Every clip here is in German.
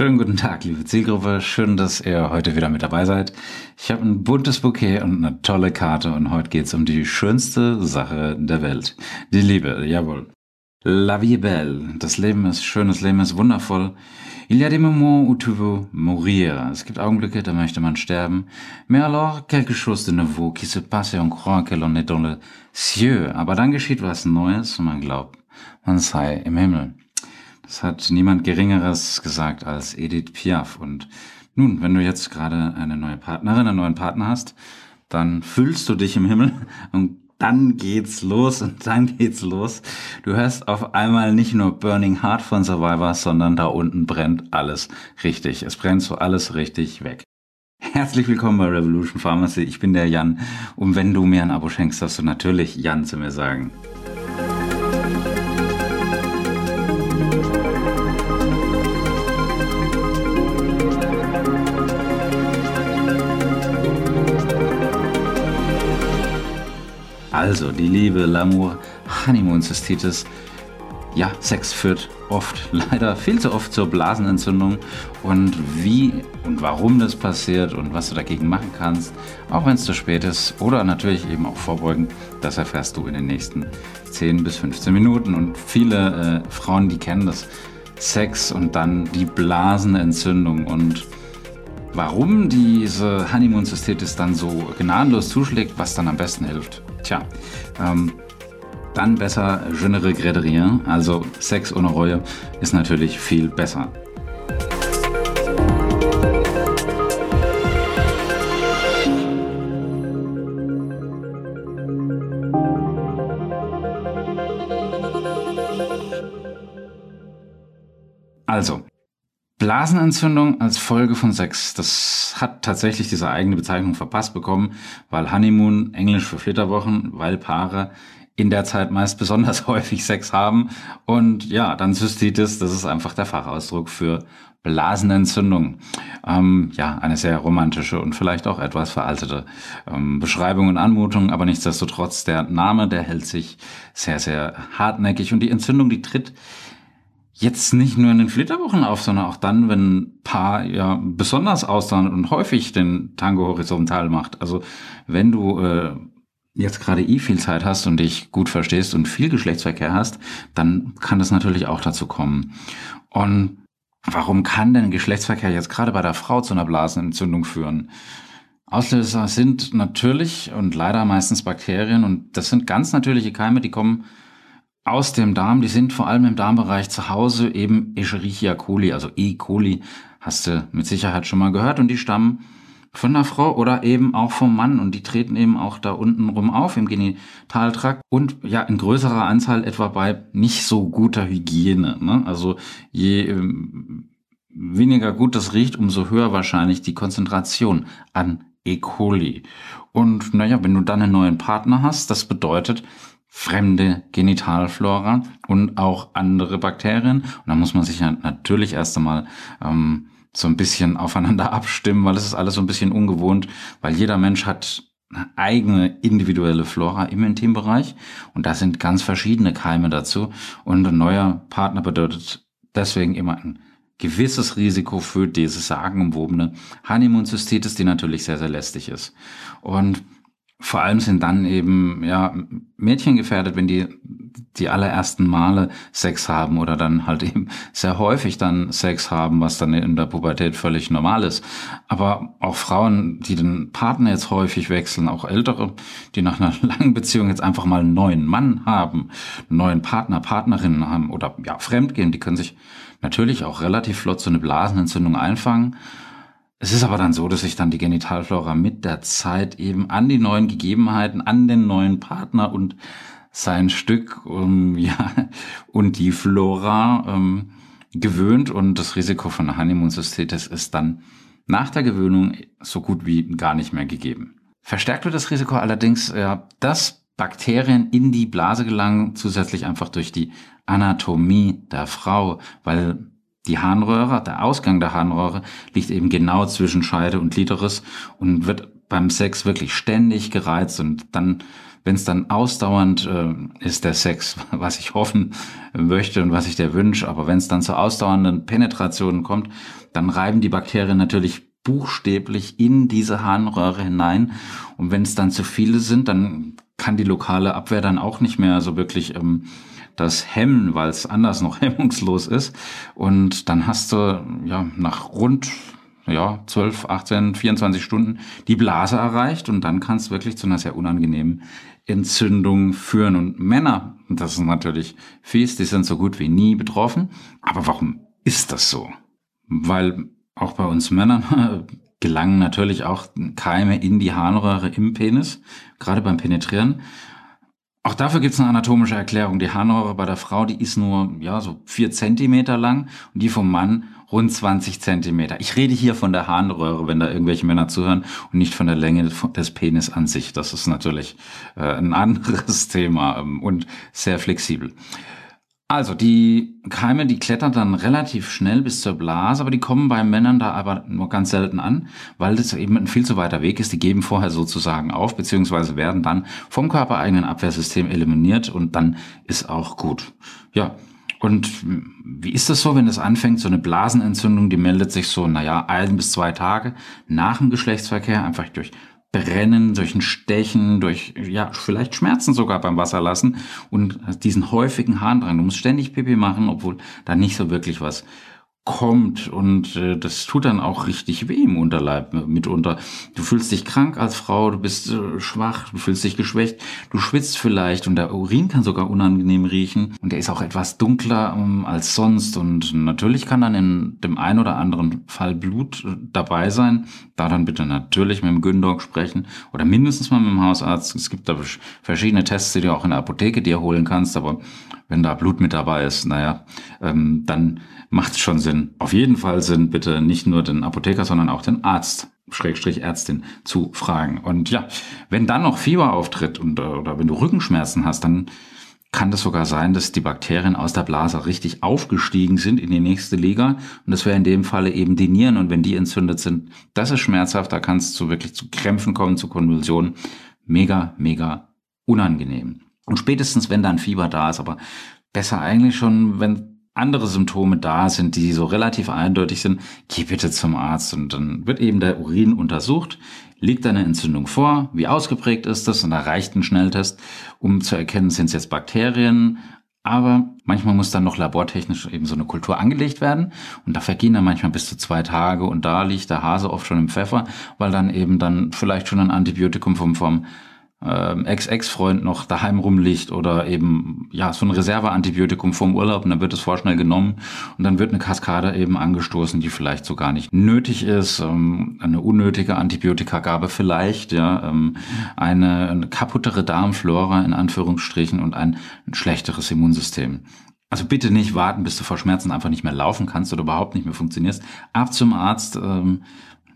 Schönen guten Tag, liebe Zielgruppe. Schön, dass ihr heute wieder mit dabei seid. Ich habe ein buntes Bouquet und eine tolle Karte und heute geht's um die schönste Sache der Welt. Die Liebe, jawohl. La vie est belle. Das Leben ist schön, das Leben ist wundervoll. Il y a des moments où tu veux mourir. Es gibt Augenblicke, da möchte man sterben. Mais alors, quelque chose de nouveau qui se passe et on croit que l'on est dans le cieux. Aber dann geschieht was Neues und man glaubt, man sei im Himmel. Das hat niemand Geringeres gesagt als Edith Piaf. Und nun, wenn du jetzt gerade eine neue Partnerin, einen neuen Partner hast, dann fühlst du dich im Himmel und dann geht's los und dann geht's los. Du hörst auf einmal nicht nur Burning Heart von Survivor, sondern da unten brennt alles richtig. Es brennt so alles richtig weg. Herzlich willkommen bei Revolution Pharmacy. Ich bin der Jan. Und wenn du mir ein Abo schenkst, darfst du natürlich Jan zu mir sagen. Also, die Liebe, L'amour, Honeymoon Cystitis. Ja, Sex führt oft, leider viel zu oft zur Blasenentzündung. Und wie und warum das passiert und was du dagegen machen kannst, auch wenn es zu spät ist oder natürlich eben auch vorbeugen, das erfährst du in den nächsten 10 bis 15 Minuten. Und viele äh, Frauen, die kennen das Sex und dann die Blasenentzündung und Warum diese Honeymoon-Cystitis dann so gnadenlos zuschlägt, was dann am besten hilft. Tja, ähm, dann besser Je ne regrette rien, also Sex ohne Reue ist natürlich viel besser. Blasenentzündung als Folge von Sex. Das hat tatsächlich diese eigene Bezeichnung verpasst bekommen, weil Honeymoon, Englisch für Flitterwochen, weil Paare in der Zeit meist besonders häufig Sex haben. Und ja, dann Cystitis, das ist einfach der Fachausdruck für Blasenentzündung. Ähm, ja, eine sehr romantische und vielleicht auch etwas veraltete ähm, Beschreibung und Anmutung, aber nichtsdestotrotz der Name, der hält sich sehr, sehr hartnäckig und die Entzündung, die tritt jetzt nicht nur in den Flitterwochen auf, sondern auch dann, wenn ein Paar ja besonders ausdauernd und häufig den Tango horizontal macht. Also wenn du äh, jetzt gerade eh viel Zeit hast und dich gut verstehst und viel Geschlechtsverkehr hast, dann kann das natürlich auch dazu kommen. Und warum kann denn Geschlechtsverkehr jetzt gerade bei der Frau zu einer Blasenentzündung führen? Auslöser sind natürlich und leider meistens Bakterien und das sind ganz natürliche Keime, die kommen aus dem Darm, die sind vor allem im Darmbereich zu Hause, eben Escherichia coli, also E. coli, hast du mit Sicherheit schon mal gehört und die stammen von der Frau oder eben auch vom Mann und die treten eben auch da unten rum auf im Genitaltrakt und ja in größerer Anzahl etwa bei nicht so guter Hygiene. Ne? Also je ähm, weniger gut das riecht, umso höher wahrscheinlich die Konzentration an E. coli. Und naja, wenn du dann einen neuen Partner hast, das bedeutet, fremde Genitalflora und auch andere Bakterien. Und da muss man sich ja natürlich erst einmal ähm, so ein bisschen aufeinander abstimmen, weil es ist alles so ein bisschen ungewohnt, weil jeder Mensch hat eine eigene individuelle Flora im Intimbereich und da sind ganz verschiedene Keime dazu und ein neuer Partner bedeutet deswegen immer ein gewisses Risiko für diese sagenumwobene Honeymoon-Cystitis, die natürlich sehr, sehr lästig ist. Und vor allem sind dann eben ja Mädchen gefährdet, wenn die die allerersten Male Sex haben oder dann halt eben sehr häufig dann Sex haben, was dann in der Pubertät völlig normal ist. Aber auch Frauen, die den Partner jetzt häufig wechseln, auch ältere, die nach einer langen Beziehung jetzt einfach mal einen neuen Mann haben, einen neuen Partner, Partnerinnen haben oder ja fremdgehen, die können sich natürlich auch relativ flott so eine Blasenentzündung einfangen es ist aber dann so, dass sich dann die Genitalflora mit der Zeit eben an die neuen Gegebenheiten, an den neuen Partner und sein Stück um, ja, und die Flora ähm, gewöhnt und das Risiko von Honeymoon-Cystitis ist dann nach der Gewöhnung so gut wie gar nicht mehr gegeben. Verstärkt wird das Risiko allerdings, ja, dass Bakterien in die Blase gelangen, zusätzlich einfach durch die Anatomie der Frau, weil die Harnröhre, der Ausgang der Harnröhre liegt eben genau zwischen Scheide und Klitoris und wird beim Sex wirklich ständig gereizt und dann wenn es dann ausdauernd äh, ist, der Sex, was ich hoffen möchte und was ich dir wünsche, aber wenn es dann zu ausdauernden Penetrationen kommt, dann reiben die Bakterien natürlich buchstäblich in diese Harnröhre hinein. Und wenn es dann zu viele sind, dann kann die lokale Abwehr dann auch nicht mehr so wirklich ähm, das hemmen, weil es anders noch hemmungslos ist. Und dann hast du ja nach rund ja, 12, 18, 24 Stunden die Blase erreicht und dann kann es wirklich zu einer sehr unangenehmen Entzündung führen. Und Männer, das ist natürlich fies, die sind so gut wie nie betroffen. Aber warum ist das so? Weil auch bei uns Männern gelangen natürlich auch Keime in die Harnröhre im Penis, gerade beim Penetrieren. Auch dafür gibt es eine anatomische Erklärung. Die Harnröhre bei der Frau, die ist nur ja so vier Zentimeter lang und die vom Mann rund 20 Zentimeter. Ich rede hier von der Harnröhre, wenn da irgendwelche Männer zuhören und nicht von der Länge des Penis an sich. Das ist natürlich äh, ein anderes Thema ähm, und sehr flexibel. Also die Keime, die klettern dann relativ schnell bis zur Blase, aber die kommen bei Männern da aber nur ganz selten an, weil das eben ein viel zu weiter Weg ist. Die geben vorher sozusagen auf, beziehungsweise werden dann vom körpereigenen Abwehrsystem eliminiert und dann ist auch gut. Ja, und wie ist das so, wenn das anfängt? So eine Blasenentzündung, die meldet sich so, naja, ein bis zwei Tage nach dem Geschlechtsverkehr, einfach durch Brennen, durch ein Stechen, durch, ja, vielleicht Schmerzen sogar beim Wasserlassen und diesen häufigen Harndrang. Du musst ständig Pipi machen, obwohl da nicht so wirklich was kommt und äh, das tut dann auch richtig weh im Unterleib mitunter. Du fühlst dich krank als Frau, du bist äh, schwach, du fühlst dich geschwächt, du schwitzt vielleicht und der Urin kann sogar unangenehm riechen und der ist auch etwas dunkler ähm, als sonst und natürlich kann dann in dem einen oder anderen Fall Blut äh, dabei sein. Da dann bitte natürlich mit dem Gyndog sprechen oder mindestens mal mit dem Hausarzt. Es gibt da verschiedene Tests, die du auch in der Apotheke dir holen kannst, aber wenn da Blut mit dabei ist, naja, ähm, dann macht es schon Sinn. Auf jeden Fall Sinn, bitte nicht nur den Apotheker, sondern auch den Arzt, Schrägstrich Ärztin, zu fragen. Und ja, wenn dann noch Fieber auftritt und, äh, oder wenn du Rückenschmerzen hast, dann kann das sogar sein, dass die Bakterien aus der Blase richtig aufgestiegen sind in die nächste Liga. Und das wäre in dem Falle eben die Nieren. Und wenn die entzündet sind, das ist schmerzhaft. Da kann es zu wirklich zu Krämpfen kommen, zu Konvulsionen. Mega, mega unangenehm. Und spätestens, wenn dann Fieber da ist, aber besser eigentlich schon, wenn andere Symptome da sind, die so relativ eindeutig sind, geh bitte zum Arzt und dann wird eben der Urin untersucht. Liegt eine Entzündung vor? Wie ausgeprägt ist das? Und da reicht ein Schnelltest, um zu erkennen, sind es jetzt Bakterien. Aber manchmal muss dann noch labortechnisch eben so eine Kultur angelegt werden. Und da vergehen dann manchmal bis zu zwei Tage. Und da liegt der Hase oft schon im Pfeffer, weil dann eben dann vielleicht schon ein Antibiotikum vom, vom ähm, Ex-Ex-Freund noch daheim rumliegt oder eben ja so ein Reserveantibiotikum vom Urlaub und dann wird es vorschnell genommen und dann wird eine Kaskade eben angestoßen, die vielleicht so gar nicht nötig ist, ähm, eine unnötige Antibiotikagabe vielleicht, ja, ähm, eine, eine kaputtere Darmflora in Anführungsstrichen und ein, ein schlechteres Immunsystem. Also bitte nicht warten, bis du vor Schmerzen einfach nicht mehr laufen kannst oder überhaupt nicht mehr funktionierst. Ab zum Arzt. Ähm,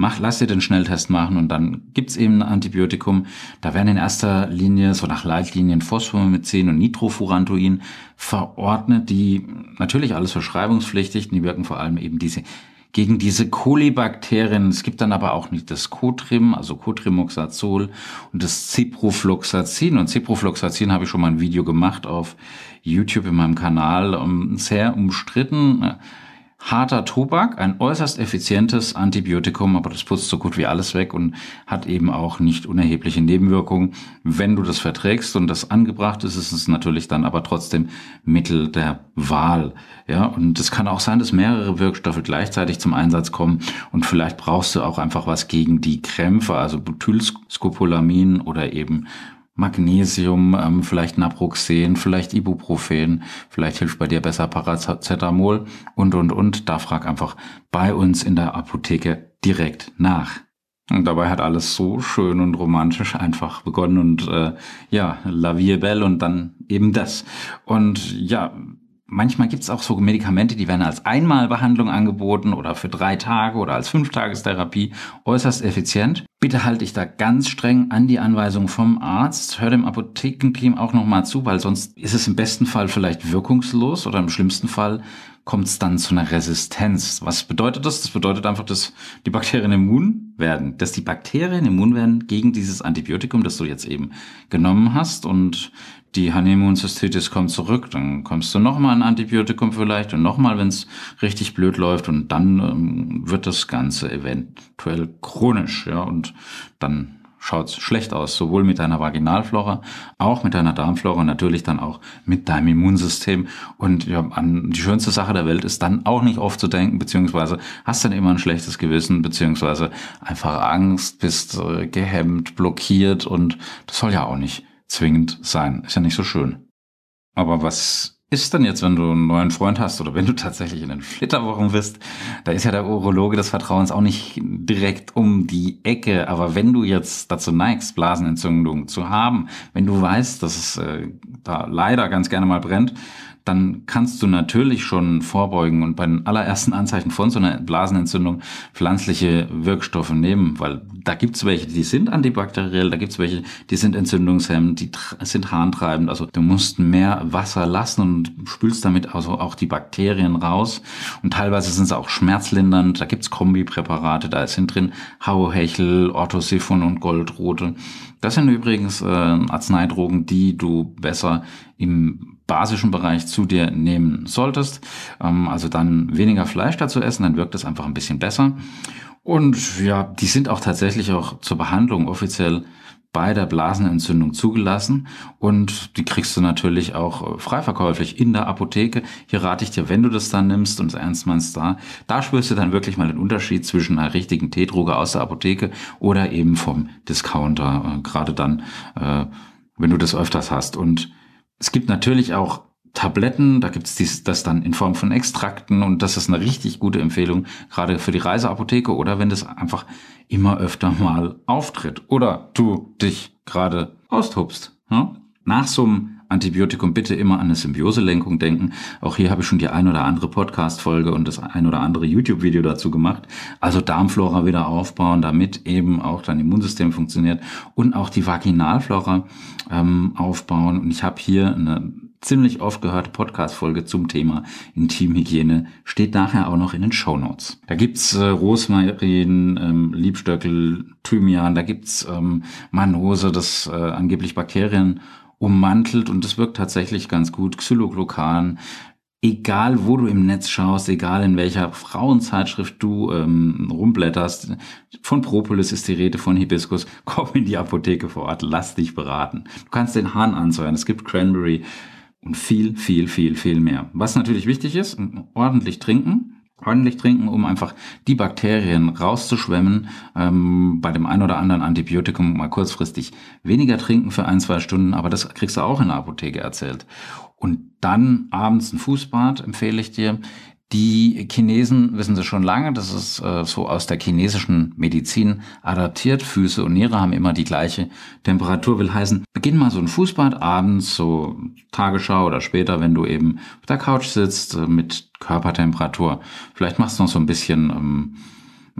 mach, lass dir den Schnelltest machen und dann gibt's eben ein Antibiotikum. Da werden in erster Linie so nach Leitlinien Phosphomycin und Nitrofurantoin verordnet, die natürlich alles verschreibungspflichtig, die wirken vor allem eben diese gegen diese Kolibakterien. Es gibt dann aber auch nicht das Cotrim, also Cotrimoxazol und das Ciprofloxacin. Und Ciprofloxacin habe ich schon mal ein Video gemacht auf YouTube in meinem Kanal, sehr umstritten harter Tobak, ein äußerst effizientes Antibiotikum, aber das putzt so gut wie alles weg und hat eben auch nicht unerhebliche Nebenwirkungen. Wenn du das verträgst und das angebracht ist, ist es natürlich dann aber trotzdem Mittel der Wahl. Ja, und es kann auch sein, dass mehrere Wirkstoffe gleichzeitig zum Einsatz kommen und vielleicht brauchst du auch einfach was gegen die Krämpfe, also Butylscopolamin oder eben Magnesium, ähm, vielleicht Naproxen, vielleicht Ibuprofen, vielleicht hilft bei dir besser Paracetamol und, und, und. Da frag einfach bei uns in der Apotheke direkt nach. Und dabei hat alles so schön und romantisch einfach begonnen und äh, ja, la vie belle und dann eben das. Und ja, Manchmal gibt es auch so Medikamente, die werden als Einmalbehandlung angeboten oder für drei Tage oder als Fünftagestherapie äußerst effizient. Bitte halte ich da ganz streng an die Anweisung vom Arzt. Hör dem Apothekenteam auch nochmal zu, weil sonst ist es im besten Fall vielleicht wirkungslos oder im schlimmsten Fall kommt es dann zu einer Resistenz. Was bedeutet das? Das bedeutet einfach, dass die Bakterien immun werden, dass die Bakterien immun werden gegen dieses Antibiotikum, das du jetzt eben genommen hast und die Honeymoon-Cystitis kommt zurück, dann kommst du nochmal ein Antibiotikum vielleicht und nochmal, wenn es richtig blöd läuft und dann ähm, wird das Ganze eventuell chronisch, ja, und dann schaut's schlecht aus, sowohl mit deiner Vaginalflora, auch mit deiner Darmflora und natürlich dann auch mit deinem Immunsystem. Und ja, an die schönste Sache der Welt ist dann auch nicht oft zu denken, beziehungsweise hast dann immer ein schlechtes Gewissen, beziehungsweise einfach Angst, bist äh, gehemmt, blockiert und das soll ja auch nicht zwingend sein. Ist ja nicht so schön. Aber was ist denn jetzt, wenn du einen neuen Freund hast oder wenn du tatsächlich in den Flitterwochen bist? Da ist ja der Urologe des Vertrauens auch nicht direkt um die Ecke. Aber wenn du jetzt dazu neigst, Blasenentzündung zu haben, wenn du weißt, dass es äh, da leider ganz gerne mal brennt, dann kannst du natürlich schon vorbeugen und bei den allerersten Anzeichen von so einer Blasenentzündung pflanzliche Wirkstoffe nehmen, weil da gibt's welche, die sind antibakteriell, da gibt's welche, die sind entzündungshemmend, die sind harntreibend. Also du musst mehr Wasser lassen und spülst damit also auch die Bakterien raus. Und teilweise sind sie auch schmerzlindernd. Da gibt's Kombipräparate, da sind drin Hauhechel, Orthosiphon und Goldrote. Das sind übrigens äh, Arzneidrogen, die du besser im basischen Bereich zu dir nehmen solltest. Ähm, also dann weniger Fleisch dazu essen, dann wirkt es einfach ein bisschen besser. Und ja, die sind auch tatsächlich auch zur Behandlung offiziell bei der Blasenentzündung zugelassen und die kriegst du natürlich auch äh, freiverkäuflich in der Apotheke. Hier rate ich dir, wenn du das dann nimmst und es ernst meinst da, da spürst du dann wirklich mal den Unterschied zwischen einer richtigen Teedroge aus der Apotheke oder eben vom Discounter, äh, gerade dann, äh, wenn du das öfters hast. Und es gibt natürlich auch Tabletten, da gibt es das dann in Form von Extrakten und das ist eine richtig gute Empfehlung, gerade für die Reiseapotheke oder wenn das einfach immer öfter mal auftritt oder du dich gerade austobst. Ja? Nach so einem Antibiotikum bitte immer an eine Symbioselenkung denken. Auch hier habe ich schon die ein oder andere Podcast-Folge und das ein oder andere YouTube-Video dazu gemacht. Also Darmflora wieder aufbauen, damit eben auch dein Immunsystem funktioniert und auch die Vaginalflora ähm, aufbauen. Und ich habe hier eine ziemlich oft gehörte Podcast-Folge zum Thema Intimhygiene steht nachher auch noch in den Show Notes. Da gibt's äh, Rosmarin, ähm, Liebstöckel, Thymian, da gibt's ähm, Manose, das äh, angeblich Bakterien ummantelt und das wirkt tatsächlich ganz gut. Xyloglucan, egal wo du im Netz schaust, egal in welcher Frauenzeitschrift du ähm, rumblätterst, von Propolis ist die Rede, von Hibiskus, komm in die Apotheke vor Ort, lass dich beraten. Du kannst den Hahn ansäuern, es gibt Cranberry, und viel, viel, viel, viel mehr. Was natürlich wichtig ist, ordentlich trinken. Ordentlich trinken, um einfach die Bakterien rauszuschwemmen. Ähm, bei dem ein oder anderen Antibiotikum mal kurzfristig weniger trinken für ein, zwei Stunden, aber das kriegst du auch in der Apotheke erzählt. Und dann abends ein Fußbad empfehle ich dir. Die Chinesen wissen sie schon lange, das ist äh, so aus der chinesischen Medizin adaptiert. Füße und Niere haben immer die gleiche Temperatur. Will heißen, beginn mal so ein Fußbad abends, so Tagesschau oder später, wenn du eben auf der Couch sitzt äh, mit Körpertemperatur. Vielleicht machst du noch so ein bisschen ähm,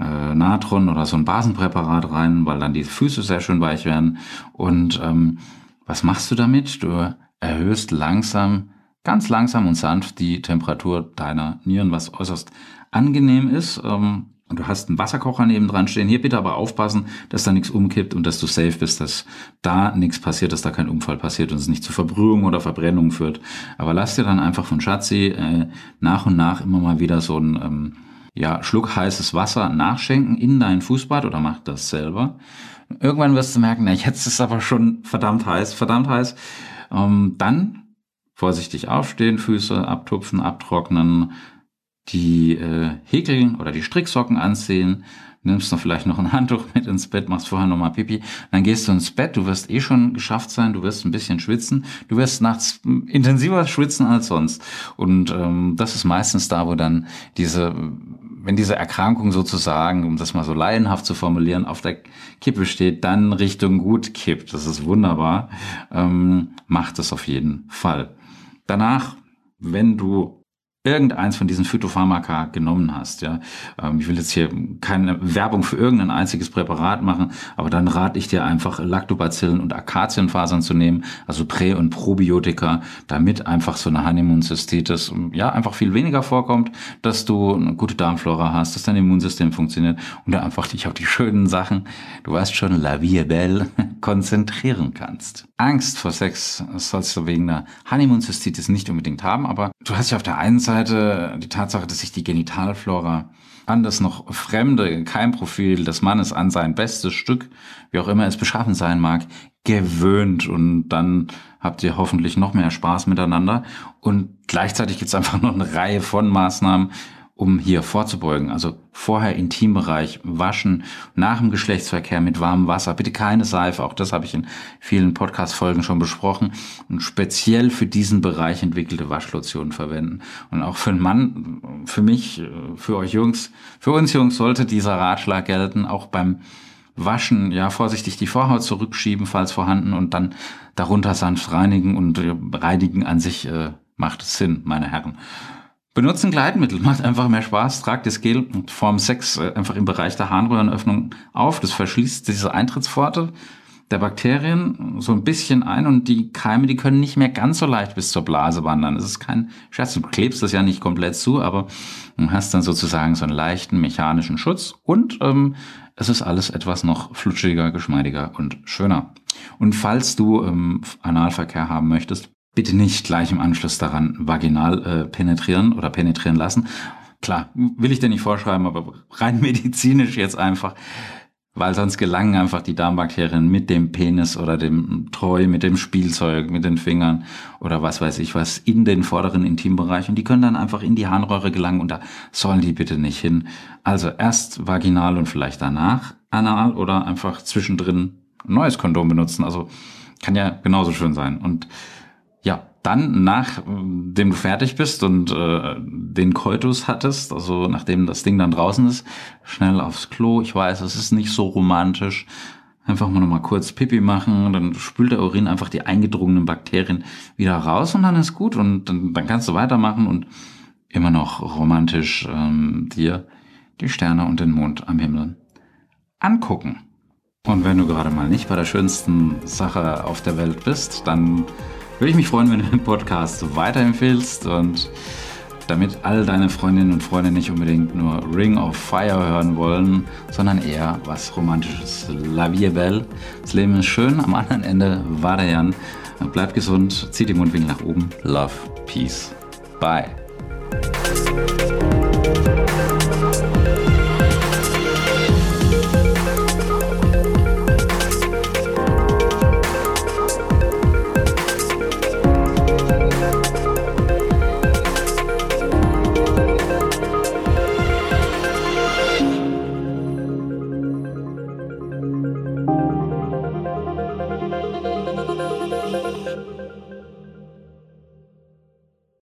äh, Natron oder so ein Basenpräparat rein, weil dann die Füße sehr schön weich werden. Und ähm, was machst du damit? Du erhöhst langsam ganz langsam und sanft die Temperatur deiner Nieren, was äußerst angenehm ist. Ähm, und du hast einen Wasserkocher neben dran stehen. Hier bitte aber aufpassen, dass da nichts umkippt und dass du safe bist, dass da nichts passiert, dass da kein Unfall passiert und es nicht zu Verbrühung oder Verbrennung führt. Aber lass dir dann einfach von Schatzi äh, nach und nach immer mal wieder so ein ähm, ja, Schluck heißes Wasser nachschenken in dein Fußbad oder mach das selber. Irgendwann wirst du merken, na, jetzt ist es aber schon verdammt heiß, verdammt heiß. Ähm, dann vorsichtig aufstehen, Füße abtupfen, abtrocknen, die äh, Häkeln oder die Stricksocken anziehen, nimmst noch vielleicht noch ein Handtuch mit ins Bett, machst vorher nochmal Pipi, dann gehst du ins Bett, du wirst eh schon geschafft sein, du wirst ein bisschen schwitzen, du wirst nachts intensiver schwitzen als sonst. Und ähm, das ist meistens da, wo dann diese, wenn diese Erkrankung sozusagen, um das mal so laienhaft zu formulieren, auf der Kippe steht, dann Richtung gut kippt. Das ist wunderbar. Ähm, macht es auf jeden Fall. Danach, wenn du irgendeins von diesen Phytopharmaka genommen hast. Ja, ähm, ich will jetzt hier keine Werbung für irgendein einziges Präparat machen, aber dann rate ich dir einfach Lactobacillen und Akazienfasern zu nehmen, also Prä- und Probiotika, damit einfach so eine Honeymoon-Cystitis ja einfach viel weniger vorkommt, dass du eine gute Darmflora hast, dass dein Immunsystem funktioniert und du einfach dich auf die schönen Sachen, du weißt schon, la vie belle, konzentrieren kannst. Angst vor Sex sollst du wegen einer Honeymoon-Cystitis nicht unbedingt haben, aber du hast ja auf der einen Seite Seite die Tatsache, dass sich die Genitalflora an das noch fremde Keimprofil des Mannes an sein bestes Stück, wie auch immer es beschaffen sein mag, gewöhnt. Und dann habt ihr hoffentlich noch mehr Spaß miteinander. Und gleichzeitig gibt es einfach noch eine Reihe von Maßnahmen, um hier vorzubeugen. Also vorher Intimbereich waschen, nach dem Geschlechtsverkehr mit warmem Wasser, bitte keine Seife, auch das habe ich in vielen Podcast-Folgen schon besprochen, und speziell für diesen Bereich entwickelte Waschlotionen verwenden. Und auch für einen Mann, für mich, für euch Jungs, für uns Jungs sollte dieser Ratschlag gelten, auch beim Waschen, ja, vorsichtig die Vorhaut zurückschieben, falls vorhanden, und dann darunter sanft reinigen und reinigen an sich äh, macht es Sinn, meine Herren. Benutzen Gleitmittel, macht einfach mehr Spaß. Tragt das Gel Form 6 äh, einfach im Bereich der Harnröhrenöffnung auf. Das verschließt diese Eintrittspforte der Bakterien so ein bisschen ein und die Keime, die können nicht mehr ganz so leicht bis zur Blase wandern. Es ist kein Scherz, du klebst das ja nicht komplett zu, aber du hast dann sozusagen so einen leichten mechanischen Schutz und ähm, es ist alles etwas noch flutschiger, geschmeidiger und schöner. Und falls du ähm, Analverkehr haben möchtest, bitte nicht gleich im Anschluss daran vaginal äh, penetrieren oder penetrieren lassen. Klar, will ich dir nicht vorschreiben, aber rein medizinisch jetzt einfach, weil sonst gelangen einfach die Darmbakterien mit dem Penis oder dem Treu, mit dem Spielzeug, mit den Fingern oder was weiß ich was in den vorderen Intimbereich und die können dann einfach in die Harnröhre gelangen und da sollen die bitte nicht hin. Also erst vaginal und vielleicht danach anal oder einfach zwischendrin ein neues Kondom benutzen. Also kann ja genauso schön sein und dann, nachdem du fertig bist und äh, den Koitus hattest, also nachdem das Ding dann draußen ist, schnell aufs Klo. Ich weiß, es ist nicht so romantisch. Einfach mal nochmal kurz Pipi machen, dann spült der Urin einfach die eingedrungenen Bakterien wieder raus und dann ist gut und dann, dann kannst du weitermachen und immer noch romantisch ähm, dir die Sterne und den Mond am Himmel angucken. Und wenn du gerade mal nicht bei der schönsten Sache auf der Welt bist, dann würde ich mich freuen, wenn du den Podcast weiterempfehlst und damit all deine Freundinnen und Freunde nicht unbedingt nur Ring of Fire hören wollen, sondern eher was Romantisches. La vie belle. Das Leben ist schön. Am anderen Ende war der Jan. Bleib gesund, zieht die Mundwinkel nach oben. Love, Peace. Bye.